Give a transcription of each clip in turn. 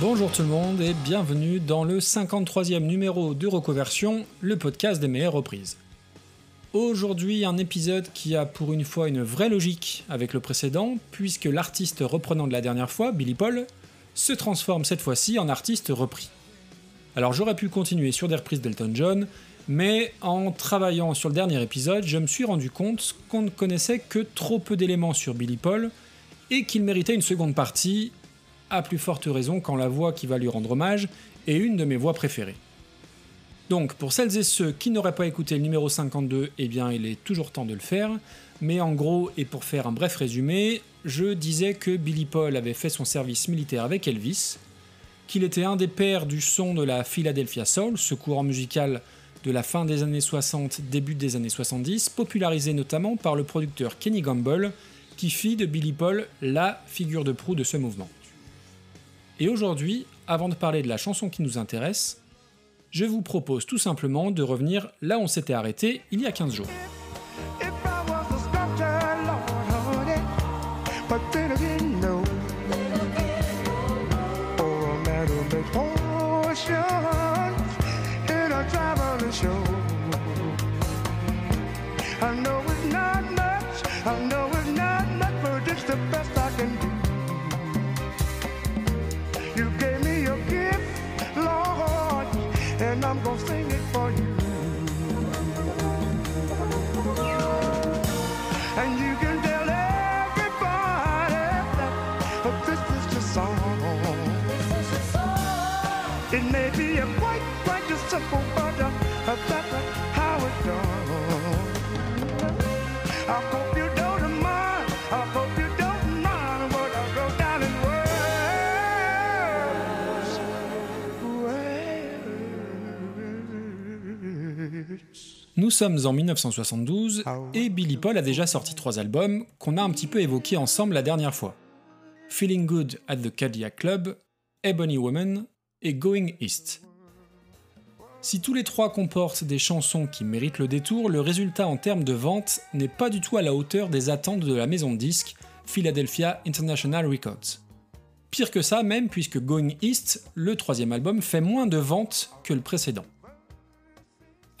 Bonjour tout le monde et bienvenue dans le 53e numéro de Recoversion, le podcast des meilleures reprises. Aujourd'hui un épisode qui a pour une fois une vraie logique avec le précédent, puisque l'artiste reprenant de la dernière fois, Billy Paul, se transforme cette fois-ci en artiste repris. Alors j'aurais pu continuer sur des reprises d'Elton John, mais en travaillant sur le dernier épisode, je me suis rendu compte qu'on ne connaissait que trop peu d'éléments sur Billy Paul et qu'il méritait une seconde partie, à plus forte raison quand la voix qui va lui rendre hommage est une de mes voix préférées. Donc pour celles et ceux qui n'auraient pas écouté le numéro 52, eh bien il est toujours temps de le faire, mais en gros et pour faire un bref résumé, je disais que Billy Paul avait fait son service militaire avec Elvis, qu'il était un des pères du son de la Philadelphia Soul, ce courant musical de la fin des années 60, début des années 70, popularisé notamment par le producteur Kenny Gamble, qui fit de Billy Paul la figure de proue de ce mouvement. Et aujourd'hui, avant de parler de la chanson qui nous intéresse, je vous propose tout simplement de revenir là où on s'était arrêté il y a 15 jours. I'm gonna sing it for you. And you can tell everybody that this is your song. It may be a quite, quite just simple, but uh, that's how it goes. Nous sommes en 1972 et Billy Paul a déjà sorti trois albums qu'on a un petit peu évoqués ensemble la dernière fois. Feeling Good at the Cadillac Club, Ebony Woman et Going East. Si tous les trois comportent des chansons qui méritent le détour, le résultat en termes de vente n'est pas du tout à la hauteur des attentes de la maison de disques Philadelphia International Records. Pire que ça même puisque Going East, le troisième album, fait moins de ventes que le précédent.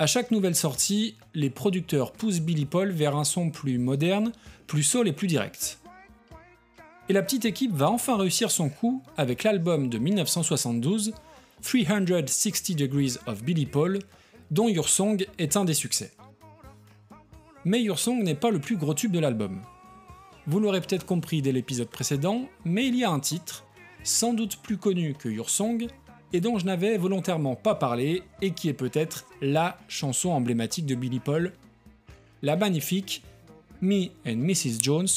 À chaque nouvelle sortie, les producteurs poussent Billy Paul vers un son plus moderne, plus soul et plus direct. Et la petite équipe va enfin réussir son coup avec l'album de 1972, 360 Degrees of Billy Paul, dont Your Song est un des succès. Mais Your Song n'est pas le plus gros tube de l'album. Vous l'aurez peut-être compris dès l'épisode précédent, mais il y a un titre, sans doute plus connu que Your Song, et dont je n'avais volontairement pas parlé, et qui est peut-être la chanson emblématique de Billy Paul, la magnifique Me and Mrs. Jones,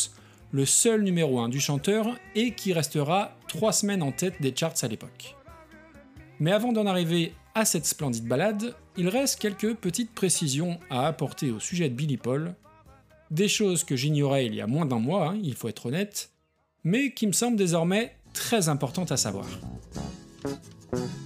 le seul numéro 1 du chanteur, et qui restera 3 semaines en tête des charts à l'époque. Mais avant d'en arriver à cette splendide balade, il reste quelques petites précisions à apporter au sujet de Billy Paul, des choses que j'ignorais il y a moins d'un mois, hein, il faut être honnête, mais qui me semblent désormais très importantes à savoir. Música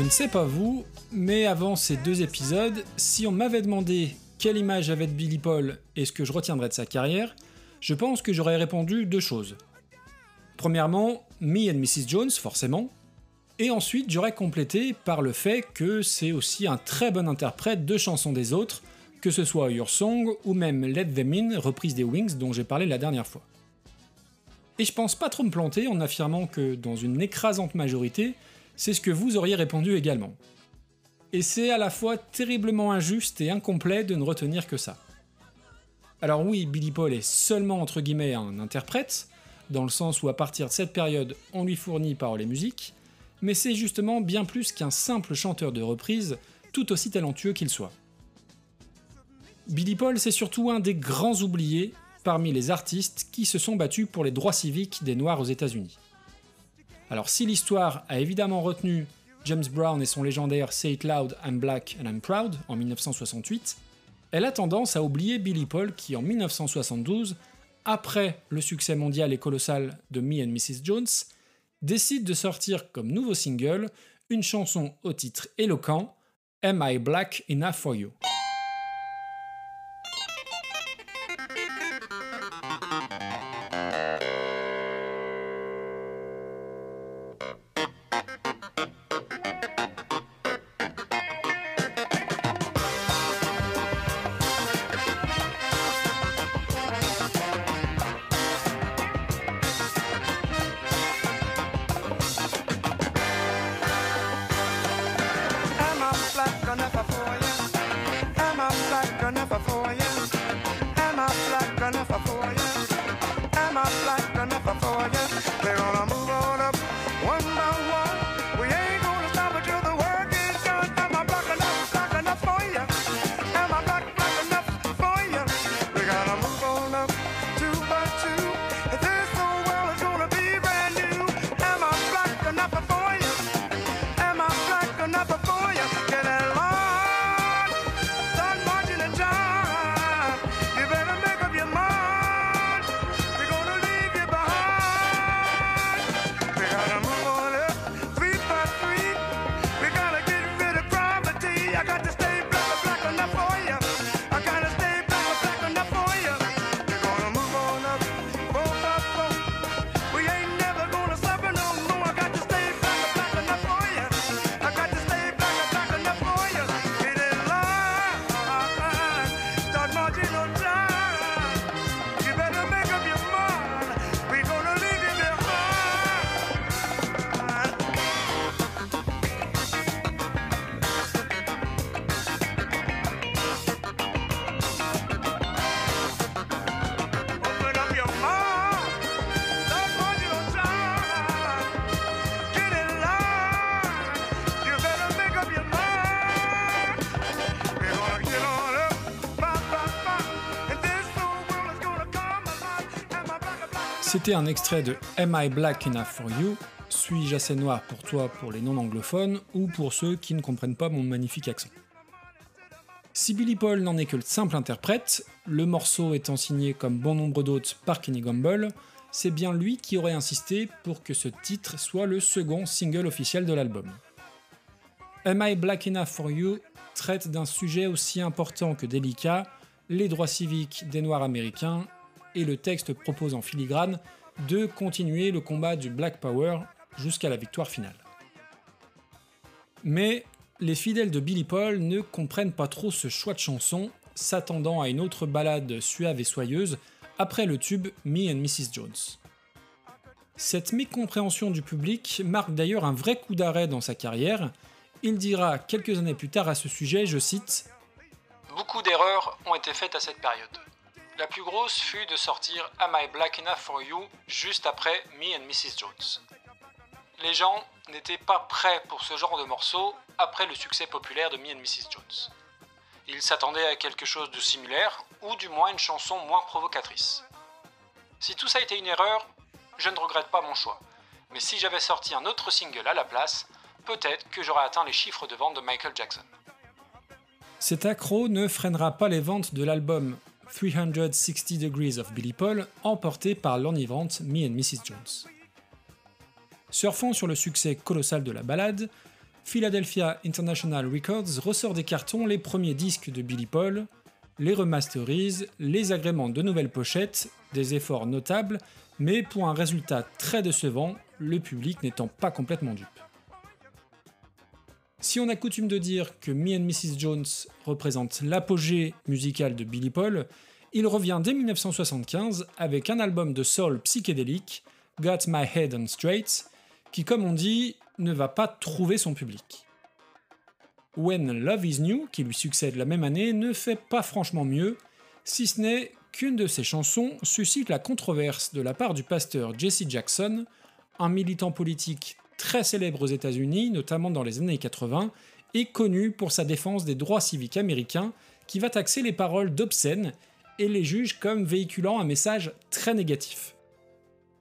Je ne sais pas vous, mais avant ces deux épisodes, si on m'avait demandé quelle image j'avais de Billy Paul et ce que je retiendrais de sa carrière, je pense que j'aurais répondu deux choses. Premièrement, Me and Mrs. Jones, forcément, et ensuite j'aurais complété par le fait que c'est aussi un très bon interprète de chansons des autres, que ce soit Your Song ou même Let Them In, reprise des Wings dont j'ai parlé la dernière fois. Et je pense pas trop me planter en affirmant que dans une écrasante majorité, c'est ce que vous auriez répondu également. Et c'est à la fois terriblement injuste et incomplet de ne retenir que ça. Alors oui, Billy Paul est seulement entre guillemets un interprète, dans le sens où à partir de cette période on lui fournit paroles et musique, mais c'est justement bien plus qu'un simple chanteur de reprise, tout aussi talentueux qu'il soit. Billy Paul, c'est surtout un des grands oubliés parmi les artistes qui se sont battus pour les droits civiques des Noirs aux États-Unis. Alors si l'histoire a évidemment retenu James Brown et son légendaire Say It Loud, I'm Black and I'm Proud en 1968, elle a tendance à oublier Billy Paul qui en 1972, après le succès mondial et colossal de Me and Mrs. Jones, décide de sortir comme nouveau single une chanson au titre éloquent Am I Black Enough for You? C'était un extrait de Am I Black Enough for You? Suis-je assez noir pour toi pour les non-anglophones ou pour ceux qui ne comprennent pas mon magnifique accent? Si Billy Paul n'en est que le simple interprète, le morceau étant signé comme bon nombre d'autres par Kenny Gamble, c'est bien lui qui aurait insisté pour que ce titre soit le second single officiel de l'album. Am I Black Enough for You traite d'un sujet aussi important que délicat, les droits civiques des Noirs américains et le texte propose en filigrane de continuer le combat du Black Power jusqu'à la victoire finale. Mais les fidèles de Billy Paul ne comprennent pas trop ce choix de chanson, s'attendant à une autre ballade suave et soyeuse après le tube Me and Mrs. Jones. Cette mécompréhension du public marque d'ailleurs un vrai coup d'arrêt dans sa carrière. Il dira quelques années plus tard à ce sujet, je cite Beaucoup d'erreurs ont été faites à cette période. La plus grosse fut de sortir Am I Black Enough for You juste après Me and Mrs. Jones. Les gens n'étaient pas prêts pour ce genre de morceau après le succès populaire de Me and Mrs. Jones. Ils s'attendaient à quelque chose de similaire, ou du moins une chanson moins provocatrice. Si tout ça a été une erreur, je ne regrette pas mon choix. Mais si j'avais sorti un autre single à la place, peut-être que j'aurais atteint les chiffres de vente de Michael Jackson. Cet accro ne freinera pas les ventes de l'album 360 Degrees of Billy Paul, emporté par l'enivrante Me and Mrs. Jones. Surfant sur le succès colossal de la ballade, Philadelphia International Records ressort des cartons les premiers disques de Billy Paul, les remasterise, les agréments de nouvelles pochettes, des efforts notables, mais pour un résultat très décevant, le public n'étant pas complètement dupe. Si on a coutume de dire que Me and Mrs. Jones représente l'apogée musicale de Billy Paul, il revient dès 1975 avec un album de soul psychédélique, Got My Head on Straight, qui, comme on dit, ne va pas trouver son public. When Love Is New, qui lui succède la même année, ne fait pas franchement mieux, si ce n'est qu'une de ses chansons suscite la controverse de la part du pasteur Jesse Jackson, un militant politique très célèbre aux États-Unis, notamment dans les années 80, et connu pour sa défense des droits civiques américains, qui va taxer les paroles d'obscènes et les juge comme véhiculant un message très négatif.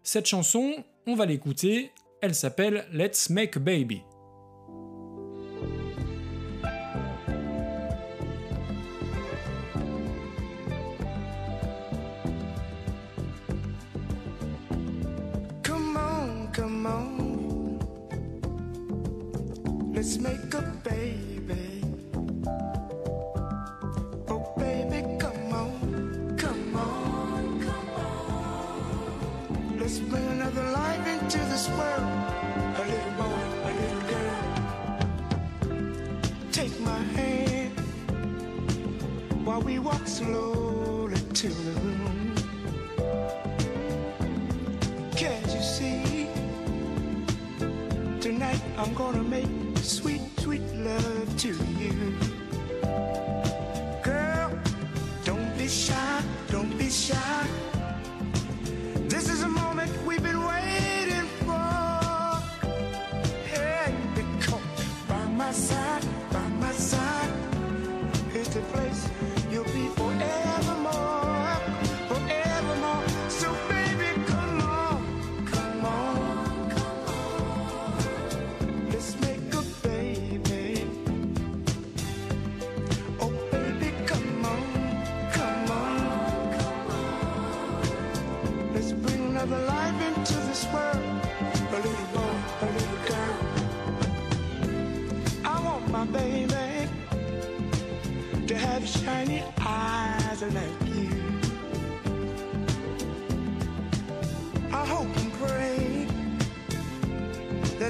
Cette chanson, on va l'écouter, Elle s'appelle Let's Make a Baby. Can't you see? Tonight I'm gonna make sweet, sweet love to you. Girl, don't be shy, don't be shy.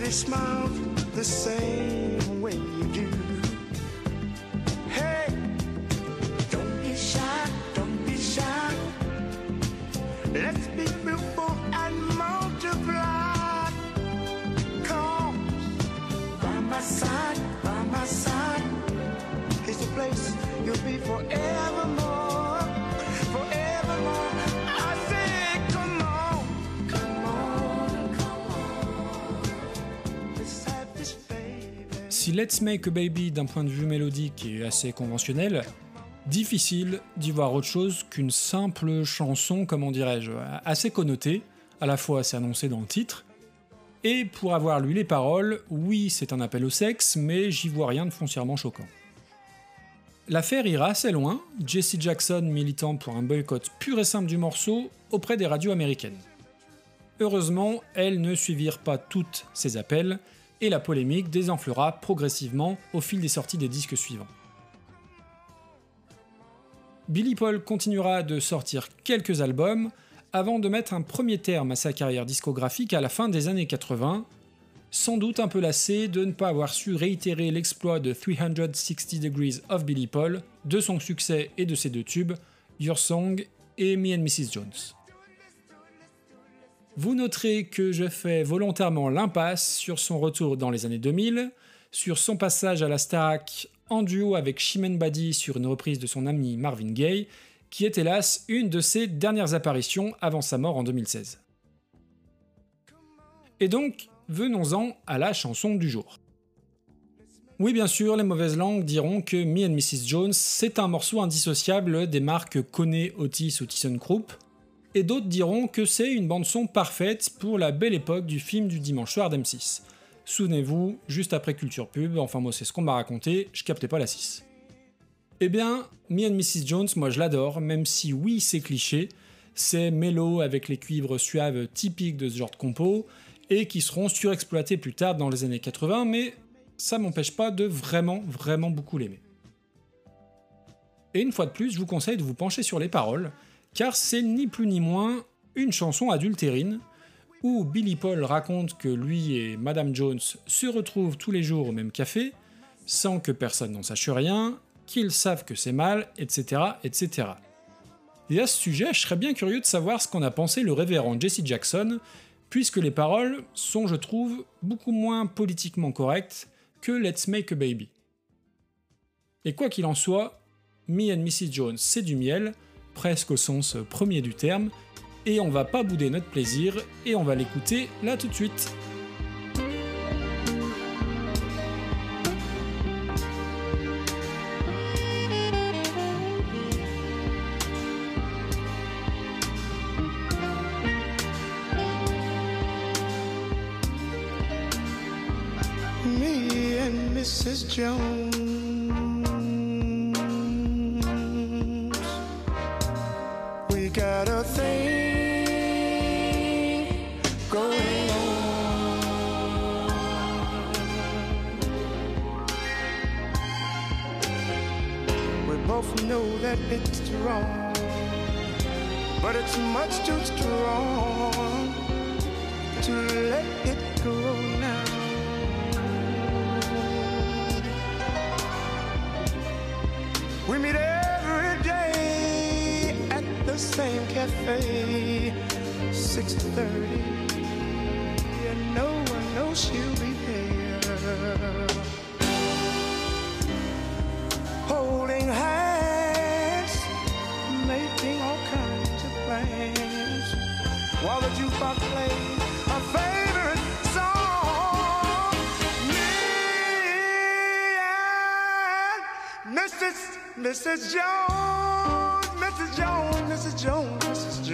That he smiles the same way you do. Hey, don't be shy, don't be shy. Let's be fruitful and multiply. Come by my side, by my side is the place you'll be forevermore, Si Let's Make a Baby d'un point de vue mélodique est assez conventionnel, difficile d'y voir autre chose qu'une simple chanson, comment dirais-je, assez connotée, à la fois c'est annoncé dans le titre, et pour avoir lu les paroles, oui c'est un appel au sexe, mais j'y vois rien de foncièrement choquant. L'affaire ira assez loin, Jesse Jackson militant pour un boycott pur et simple du morceau auprès des radios américaines. Heureusement, elles ne suivirent pas toutes ces appels, et la polémique désenflera progressivement au fil des sorties des disques suivants. Billy Paul continuera de sortir quelques albums avant de mettre un premier terme à sa carrière discographique à la fin des années 80, sans doute un peu lassé de ne pas avoir su réitérer l'exploit de 360 Degrees of Billy Paul, de son succès et de ses deux tubes, Your Song et Me and Mrs. Jones. Vous noterez que je fais volontairement l'impasse sur son retour dans les années 2000, sur son passage à la Starac en duo avec Chimène Badi sur une reprise de son ami Marvin Gaye, qui est hélas une de ses dernières apparitions avant sa mort en 2016. Et donc, venons-en à la chanson du jour. Oui, bien sûr, les mauvaises langues diront que Me and Mrs. Jones, c'est un morceau indissociable des marques Kone, Otis ou ThyssenKrupp, et d'autres diront que c'est une bande-son parfaite pour la belle époque du film du dimanche soir d'M6. Souvenez-vous, juste après Culture Pub, enfin moi c'est ce qu'on m'a raconté, je captais pas la 6. Eh bien, Me and Mrs. Jones, moi je l'adore, même si oui c'est cliché, c'est mélo avec les cuivres suaves typiques de ce genre de compo, et qui seront surexploités plus tard dans les années 80, mais ça m'empêche pas de vraiment, vraiment beaucoup l'aimer. Et une fois de plus, je vous conseille de vous pencher sur les paroles, car c'est ni plus ni moins une chanson adultérine, où Billy Paul raconte que lui et Madame Jones se retrouvent tous les jours au même café, sans que personne n'en sache rien, qu'ils savent que c'est mal, etc., etc. Et à ce sujet, je serais bien curieux de savoir ce qu'en a pensé le révérend Jesse Jackson, puisque les paroles sont, je trouve, beaucoup moins politiquement correctes que Let's Make a Baby. Et quoi qu'il en soit, Me and Mrs. Jones, c'est du miel, presque au sens premier du terme, et on va pas bouder notre plaisir, et on va l'écouter là tout de suite. Wrong, but it's much too strong to let it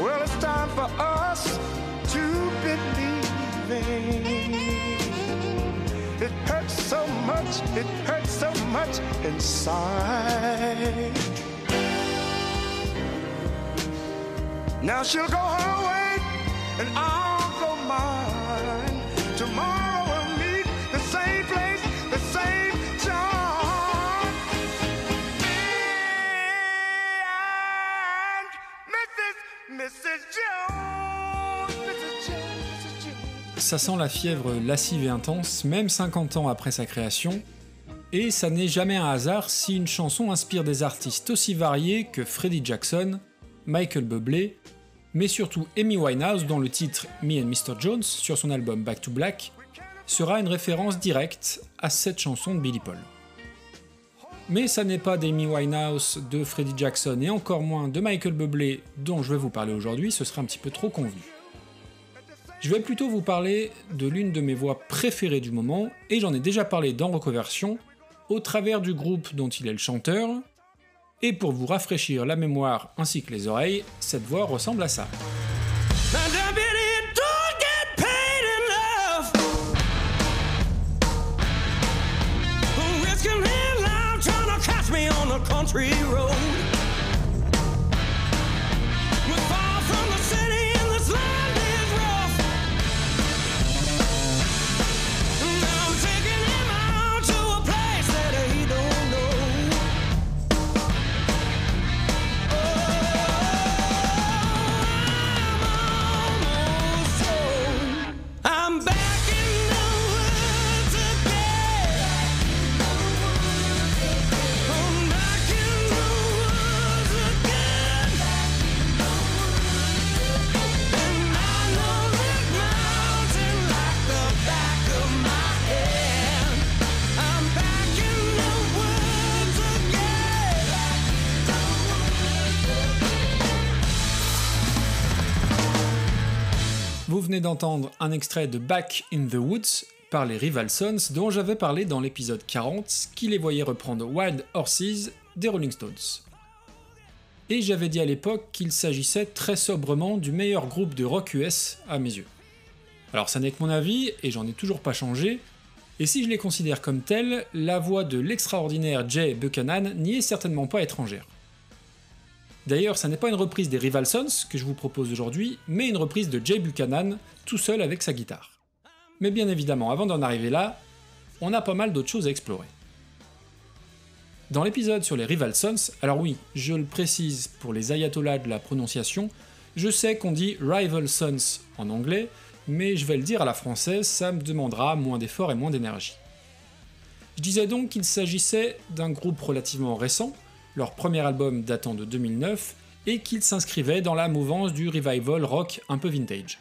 Well, it's time for us to believe. It hurts so much, it hurts so much inside. Now she'll go her way and I'll Ça sent la fièvre lascive et intense, même 50 ans après sa création, et ça n'est jamais un hasard si une chanson inspire des artistes aussi variés que Freddie Jackson, Michael Bublé, mais surtout Amy Winehouse dont le titre Me and Mr. Jones sur son album Back to Black sera une référence directe à cette chanson de Billy Paul. Mais ça n'est pas d'Amy Winehouse, de Freddie Jackson et encore moins de Michael Bublé dont je vais vous parler aujourd'hui, ce serait un petit peu trop convenu. Je vais plutôt vous parler de l'une de mes voix préférées du moment, et j'en ai déjà parlé dans Reconversion, au travers du groupe dont il est le chanteur, et pour vous rafraîchir la mémoire ainsi que les oreilles, cette voix ressemble à ça. Venez d'entendre un extrait de Back in the Woods par les Rival Sons dont j'avais parlé dans l'épisode 40 qui les voyait reprendre Wild Horses des Rolling Stones. Et j'avais dit à l'époque qu'il s'agissait très sobrement du meilleur groupe de rock US à mes yeux. Alors ça n'est que mon avis et j'en ai toujours pas changé, et si je les considère comme tels, la voix de l'extraordinaire Jay Buchanan n'y est certainement pas étrangère. D'ailleurs, ça n'est pas une reprise des Rival Sons que je vous propose aujourd'hui, mais une reprise de Jay Buchanan, tout seul avec sa guitare. Mais bien évidemment, avant d'en arriver là, on a pas mal d'autres choses à explorer. Dans l'épisode sur les Rival Sons, alors oui, je le précise pour les ayatollahs de la prononciation, je sais qu'on dit Rival Sons en anglais, mais je vais le dire à la française, ça me demandera moins d'efforts et moins d'énergie. Je disais donc qu'il s'agissait d'un groupe relativement récent, leur premier album datant de 2009, et qu'il s'inscrivait dans la mouvance du revival rock un peu vintage.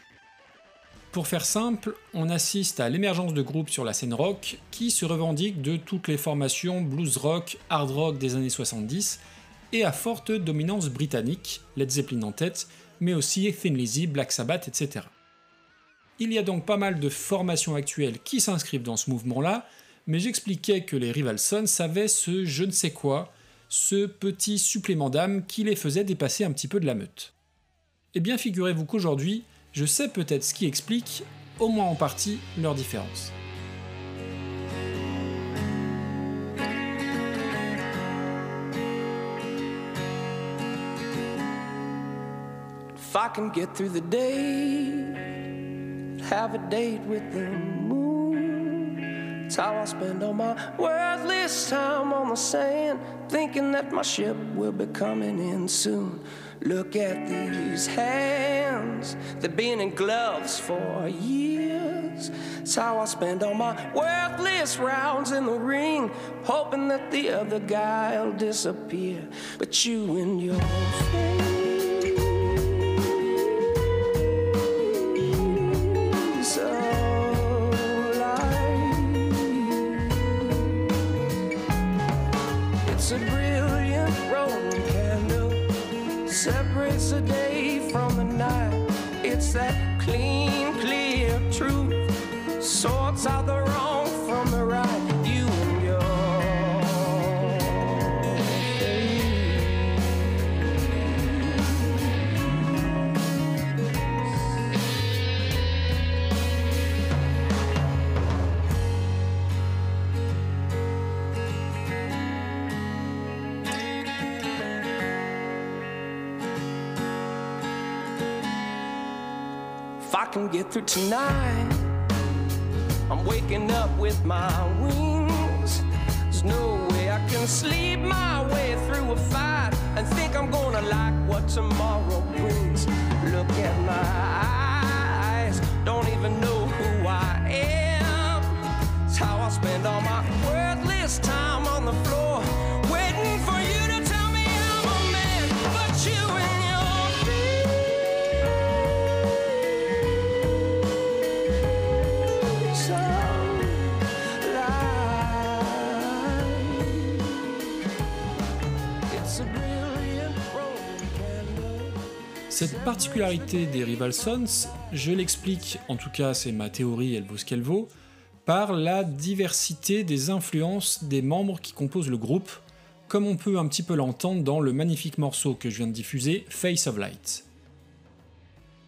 Pour faire simple, on assiste à l'émergence de groupes sur la scène rock qui se revendiquent de toutes les formations blues rock, hard rock des années 70 et à forte dominance britannique, Led Zeppelin en tête, mais aussi Thin Lizzy, Black Sabbath, etc. Il y a donc pas mal de formations actuelles qui s'inscrivent dans ce mouvement-là, mais j'expliquais que les Rival Sons avaient ce je ne sais quoi, ce petit supplément d'âme qui les faisait dépasser un petit peu de la meute. Eh bien figurez-vous qu'aujourd'hui, je sais peut-être ce qui explique, au moins en partie, leur différence. It's how I spend all my worthless time on the sand, thinking that my ship will be coming in soon. Look at these hands, they've been in gloves for years. It's how I spend all my worthless rounds in the ring, hoping that the other guy'll disappear. But you and your face the day from the night. It's that I can get through tonight, I'm waking up with my wings. There's no way I can sleep my way through a fight and think I'm gonna like what tomorrow brings. Look at my eyes, don't even know who I am. It's how I spend all my worthless time on the floor, Cette particularité des Rival Sons, je l'explique, en tout cas c'est ma théorie, elle vaut ce qu'elle vaut, par la diversité des influences des membres qui composent le groupe, comme on peut un petit peu l'entendre dans le magnifique morceau que je viens de diffuser, Face of Light.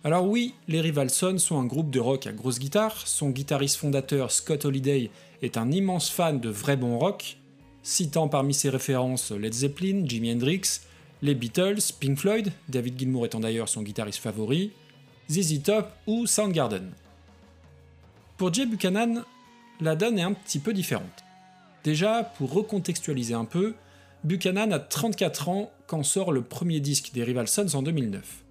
Alors oui, les Rival Sons sont un groupe de rock à grosse guitare, son guitariste fondateur Scott Holiday est un immense fan de vrai bon rock, citant parmi ses références Led Zeppelin, Jimi Hendrix, les Beatles, Pink Floyd, David Gilmour étant d'ailleurs son guitariste favori, ZZ Top ou Soundgarden. Pour Jay Buchanan, la donne est un petit peu différente. Déjà, pour recontextualiser un peu, Buchanan a 34 ans quand sort le premier disque des Rival Sons en 2009.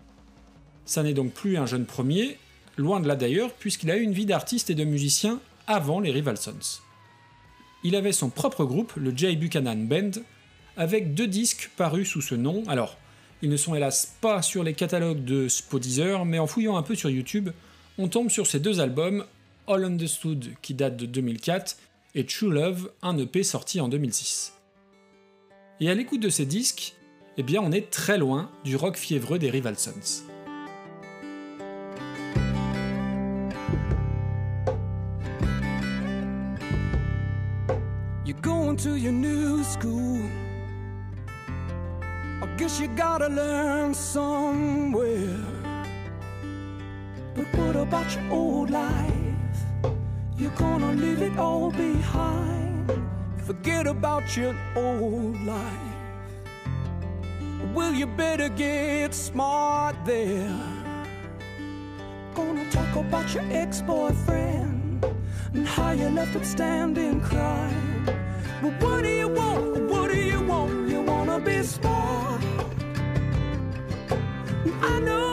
Ça n'est donc plus un jeune premier, loin de là d'ailleurs, puisqu'il a eu une vie d'artiste et de musicien avant les Rival Sons. Il avait son propre groupe, le Jay Buchanan Band, avec deux disques parus sous ce nom. Alors, ils ne sont hélas pas sur les catalogues de Spodeezer, mais en fouillant un peu sur YouTube, on tombe sur ces deux albums, All Understood qui date de 2004 et True Love, un EP sorti en 2006. Et à l'écoute de ces disques, eh bien on est très loin du rock fiévreux des Rival Sons. I guess you gotta learn somewhere. But what about your old life? You're gonna leave it all behind. Forget about your old life. Well, you better get smart there. Gonna talk about your ex boyfriend and how you left him standing crying. But what do you want? What do you want? You wanna be smart? I know, I know,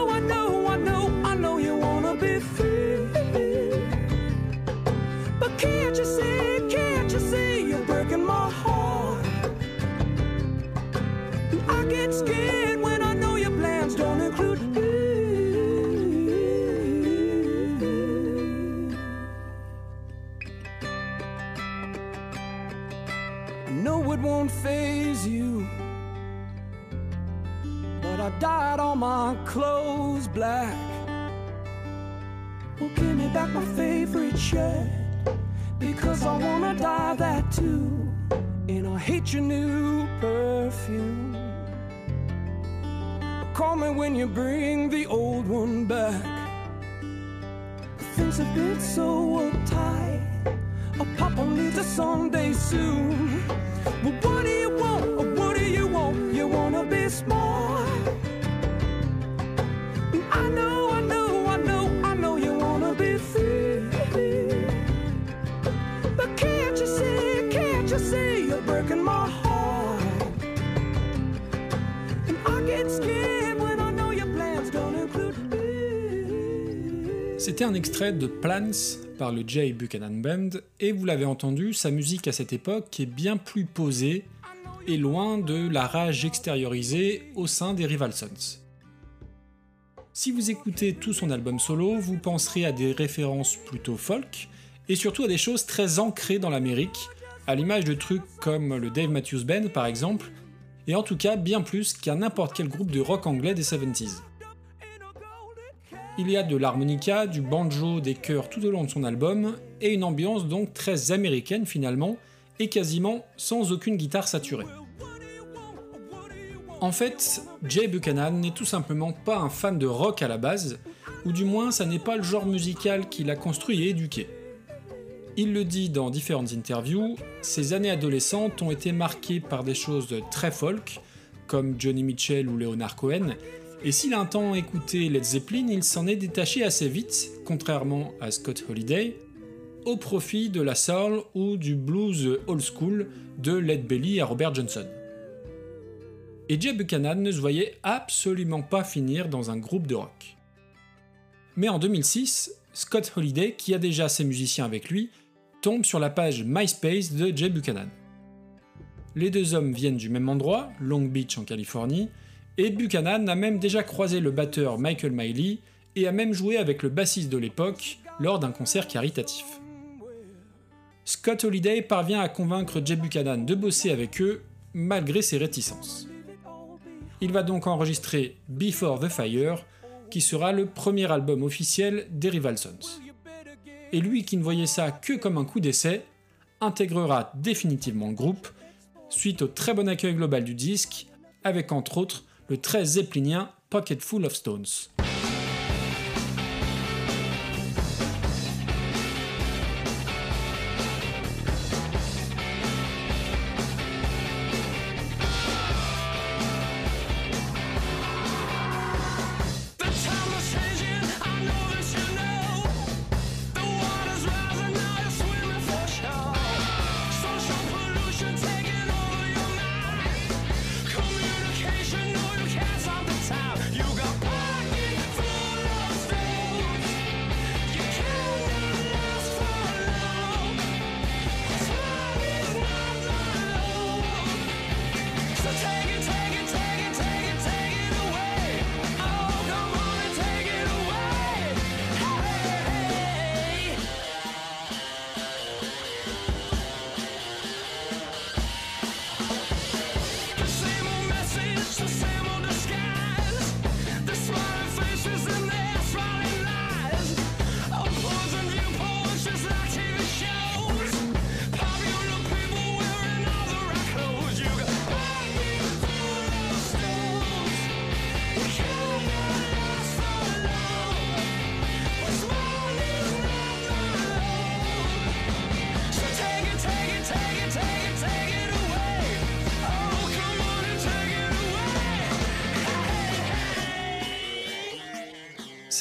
because I wanna dye that too. And I hate your new perfume. Call me when you bring the old one back. Things have been so uptight. A papa needs a Sunday soon. C'était un extrait de Plans par le Jay Buchanan Band, et vous l'avez entendu, sa musique à cette époque est bien plus posée et loin de la rage extériorisée au sein des Rival Sons. Si vous écoutez tout son album solo, vous penserez à des références plutôt folk, et surtout à des choses très ancrées dans l'Amérique, à l'image de trucs comme le Dave Matthews Band par exemple, et en tout cas bien plus qu'à n'importe quel groupe de rock anglais des 70s. Il y a de l'harmonica, du banjo, des chœurs tout au long de son album, et une ambiance donc très américaine finalement, et quasiment sans aucune guitare saturée. En fait, Jay Buchanan n'est tout simplement pas un fan de rock à la base, ou du moins ça n'est pas le genre musical qu'il a construit et éduqué. Il le dit dans différentes interviews, ses années adolescentes ont été marquées par des choses très folk, comme Johnny Mitchell ou Leonard Cohen, et s'il a un temps écouté Led Zeppelin, il s'en est détaché assez vite, contrairement à Scott Holiday, au profit de la soul ou du blues old school de Led Belly à Robert Johnson. Et Jay Buchanan ne se voyait absolument pas finir dans un groupe de rock. Mais en 2006, Scott Holiday, qui a déjà ses musiciens avec lui, tombe sur la page MySpace de Jay Buchanan. Les deux hommes viennent du même endroit, Long Beach en Californie, et Buchanan a même déjà croisé le batteur Michael Miley et a même joué avec le bassiste de l'époque lors d'un concert caritatif. Scott Holiday parvient à convaincre Jay Buchanan de bosser avec eux malgré ses réticences. Il va donc enregistrer Before the Fire, qui sera le premier album officiel des Rival Sons. Et lui qui ne voyait ça que comme un coup d'essai, intégrera définitivement le groupe, suite au très bon accueil global du disque, avec entre autres le très zeppelinien Pocket Full of Stones.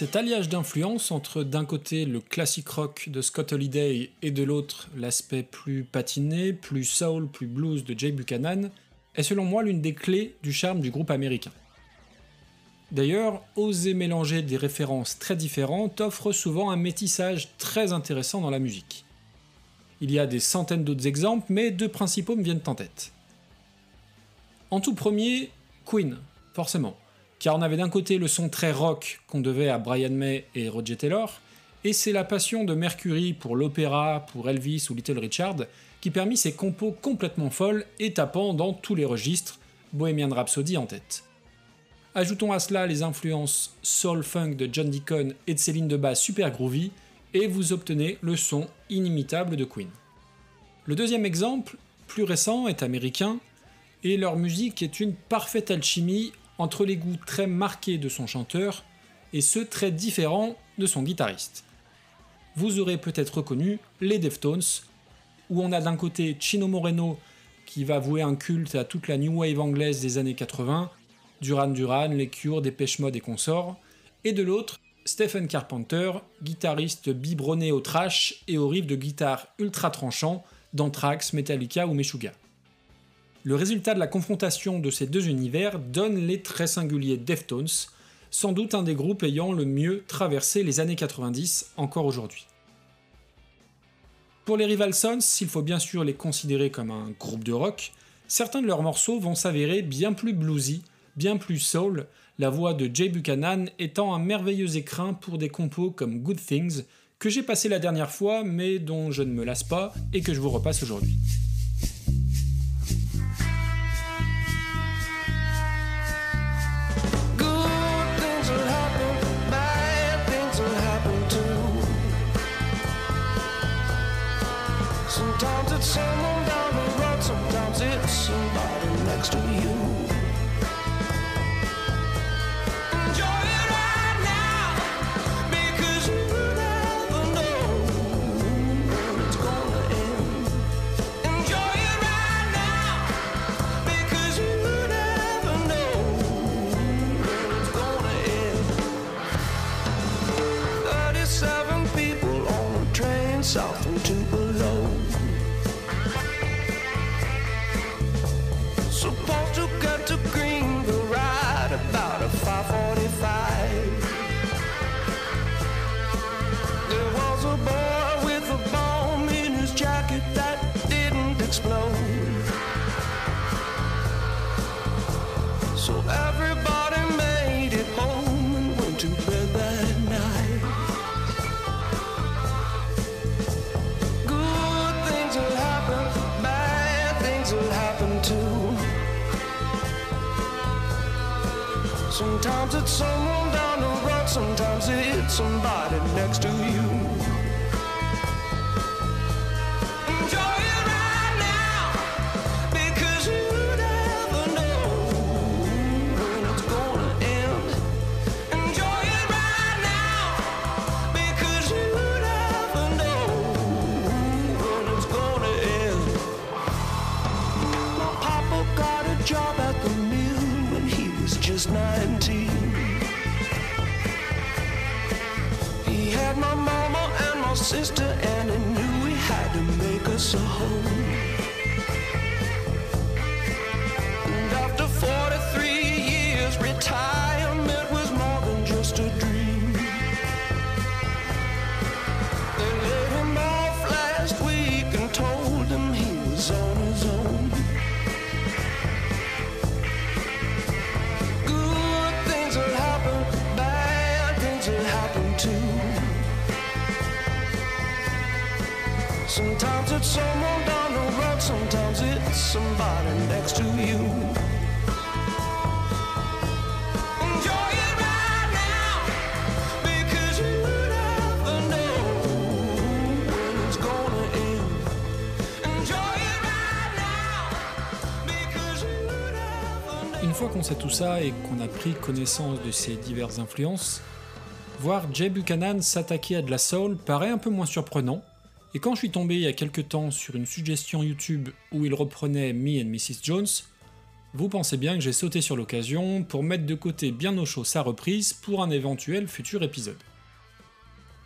Cet alliage d'influences entre d'un côté le classic rock de Scott Holiday et de l'autre l'aspect plus patiné, plus soul, plus blues de Jay Buchanan est selon moi l'une des clés du charme du groupe américain. D'ailleurs, oser mélanger des références très différentes offre souvent un métissage très intéressant dans la musique. Il y a des centaines d'autres exemples, mais deux principaux me viennent en tête. En tout premier, Queen, forcément, car on avait d'un côté le son très rock qu'on devait à Brian May et Roger Taylor, et c'est la passion de Mercury pour l'opéra, pour Elvis ou Little Richard qui permit ces compos complètement folles et tapant dans tous les registres, Bohemian Rhapsody en tête. Ajoutons à cela les influences soul funk de John Deacon et de Céline de basse super groovy, et vous obtenez le son inimitable de Queen. Le deuxième exemple, plus récent, est américain, et leur musique est une parfaite alchimie entre les goûts très marqués de son chanteur et ceux très différents de son guitariste. Vous aurez peut-être reconnu les Deftones, où on a d'un côté Chino Moreno qui va vouer un culte à toute la new wave anglaise des années 80, Duran Duran, les Cure, Dépêche Mode et consorts, et de l'autre Stephen Carpenter, guitariste biberonné au trash et au riff de guitare ultra tranchant d'Anthrax, Metallica ou Meshuggah. Le résultat de la confrontation de ces deux univers donne les très singuliers Deftones, sans doute un des groupes ayant le mieux traversé les années 90 encore aujourd'hui. Pour les Rival Sons, s'il faut bien sûr les considérer comme un groupe de rock, certains de leurs morceaux vont s'avérer bien plus bluesy, bien plus soul, la voix de Jay Buchanan étant un merveilleux écrin pour des compos comme Good Things, que j'ai passé la dernière fois mais dont je ne me lasse pas et que je vous repasse aujourd'hui. someone down the road, sometimes it's somebody next to you. Et qu'on a pris connaissance de ces diverses influences, voir Jay Buchanan s'attaquer à de la soul paraît un peu moins surprenant, et quand je suis tombé il y a quelques temps sur une suggestion YouTube où il reprenait Me and Mrs. Jones, vous pensez bien que j'ai sauté sur l'occasion pour mettre de côté bien au chaud sa reprise pour un éventuel futur épisode.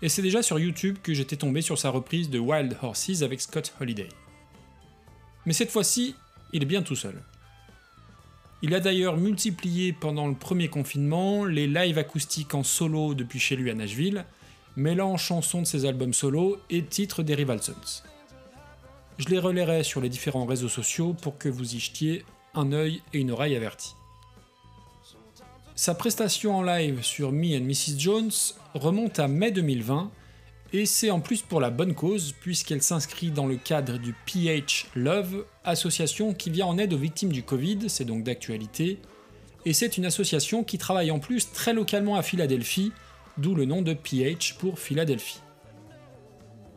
Et c'est déjà sur YouTube que j'étais tombé sur sa reprise de Wild Horses avec Scott Holiday. Mais cette fois-ci, il est bien tout seul. Il a d'ailleurs multiplié pendant le premier confinement les lives acoustiques en solo depuis chez lui à Nashville, mêlant chansons de ses albums solo et titres des Rival Sons. Je les relayerai sur les différents réseaux sociaux pour que vous y jetiez un œil et une oreille avertis. Sa prestation en live sur Me and Mrs. Jones remonte à mai 2020 et c'est en plus pour la bonne cause puisqu'elle s'inscrit dans le cadre du PH Love, association qui vient en aide aux victimes du Covid, c'est donc d'actualité, et c'est une association qui travaille en plus très localement à Philadelphie, d'où le nom de PH pour Philadelphie.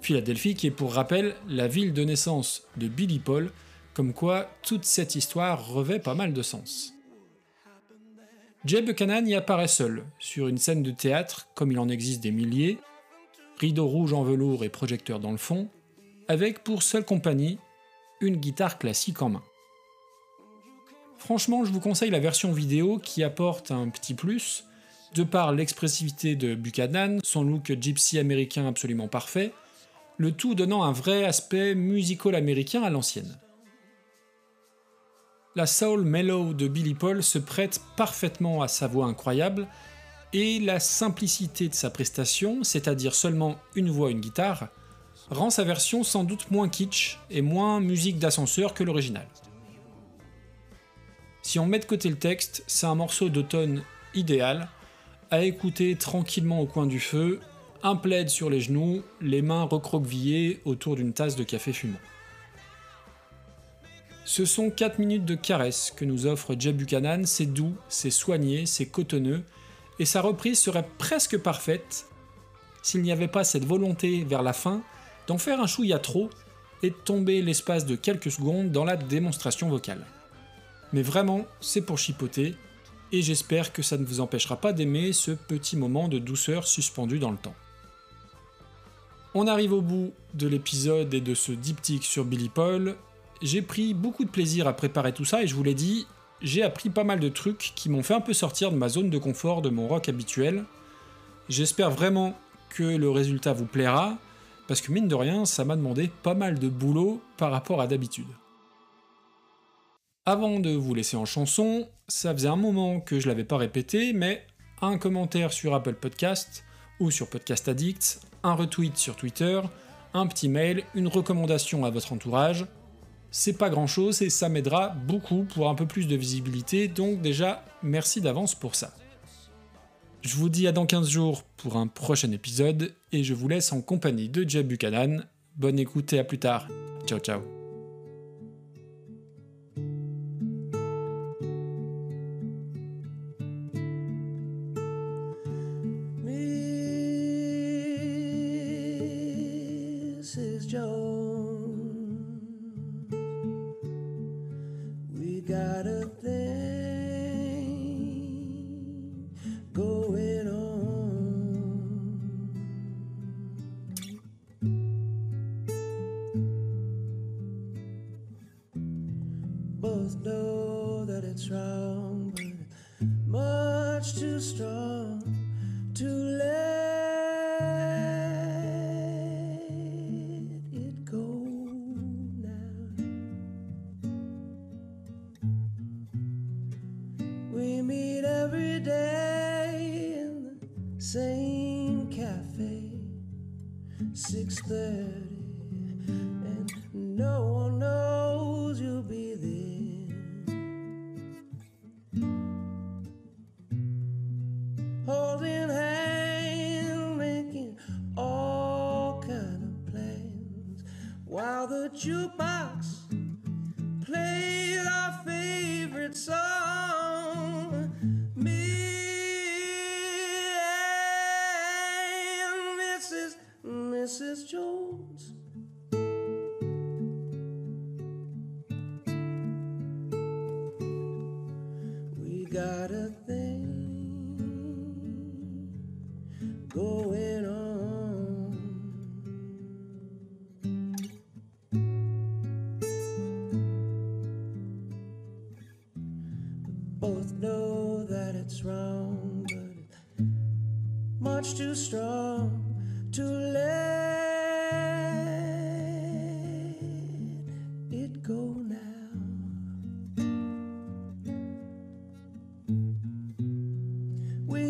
Philadelphie qui est pour rappel la ville de naissance de Billy Paul, comme quoi toute cette histoire revêt pas mal de sens. Jay Buchanan y apparaît seul, sur une scène de théâtre, comme il en existe des milliers, rideau rouge en velours et projecteur dans le fond, avec pour seule compagnie une guitare classique en main. Franchement, je vous conseille la version vidéo qui apporte un petit plus, de par l'expressivité de Buchanan, son look gypsy américain absolument parfait, le tout donnant un vrai aspect musical américain à l'ancienne la soul mellow de Billy Paul se prête parfaitement à sa voix incroyable, et la simplicité de sa prestation, c'est-à-dire seulement une voix, une guitare, rend sa version sans doute moins kitsch et moins musique d'ascenseur que l'original. Si on met de côté le texte, c'est un morceau d'automne idéal, à écouter tranquillement au coin du feu, un plaid sur les genoux, les mains recroquevillées autour d'une tasse de café fumant. Ce sont 4 minutes de caresse que nous offre Jeb Buchanan, c'est doux, c'est soigné, c'est cotonneux, et sa reprise serait presque parfaite s'il n'y avait pas cette volonté vers la fin d'en faire un chouïa trop et de tomber l'espace de quelques secondes dans la démonstration vocale. Mais vraiment, c'est pour chipoter, et j'espère que ça ne vous empêchera pas d'aimer ce petit moment de douceur suspendu dans le temps. On arrive au bout de l'épisode et de ce diptyque sur Billy Paul, j'ai pris beaucoup de plaisir à préparer tout ça et je vous l'ai dit, j'ai appris pas mal de trucs qui m'ont fait un peu sortir de ma zone de confort de mon rock habituel. J'espère vraiment que le résultat vous plaira, parce que mine de rien, ça m'a demandé pas mal de boulot par rapport à d'habitude. Avant de vous laisser en chanson, ça faisait un moment que je l'avais pas répété, mais un commentaire sur Apple Podcast ou sur Podcast Addict, un retweet sur Twitter, un petit mail, une recommandation à votre entourage, c'est pas grand chose et ça m'aidera beaucoup pour un peu plus de visibilité, donc déjà merci d'avance pour ça. Je vous dis à dans 15 jours pour un prochain épisode et je vous laisse en compagnie de Jeb Buchanan. Bonne écoute et à plus tard. Ciao ciao. Six thirty,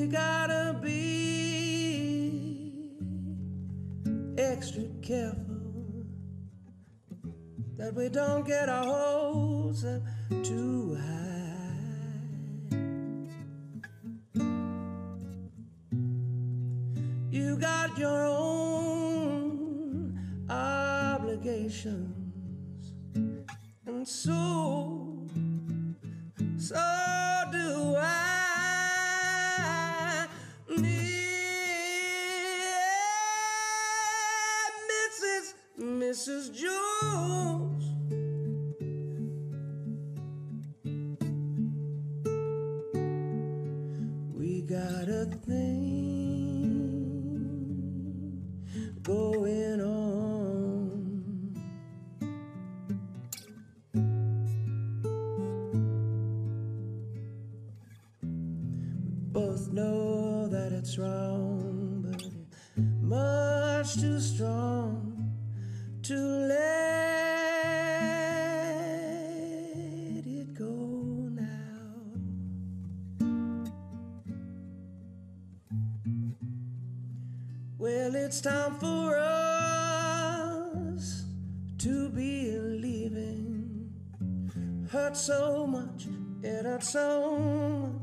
gotta be extra careful that we don't get our hopes up too high. to be leaving hurt so much, it hurt so much.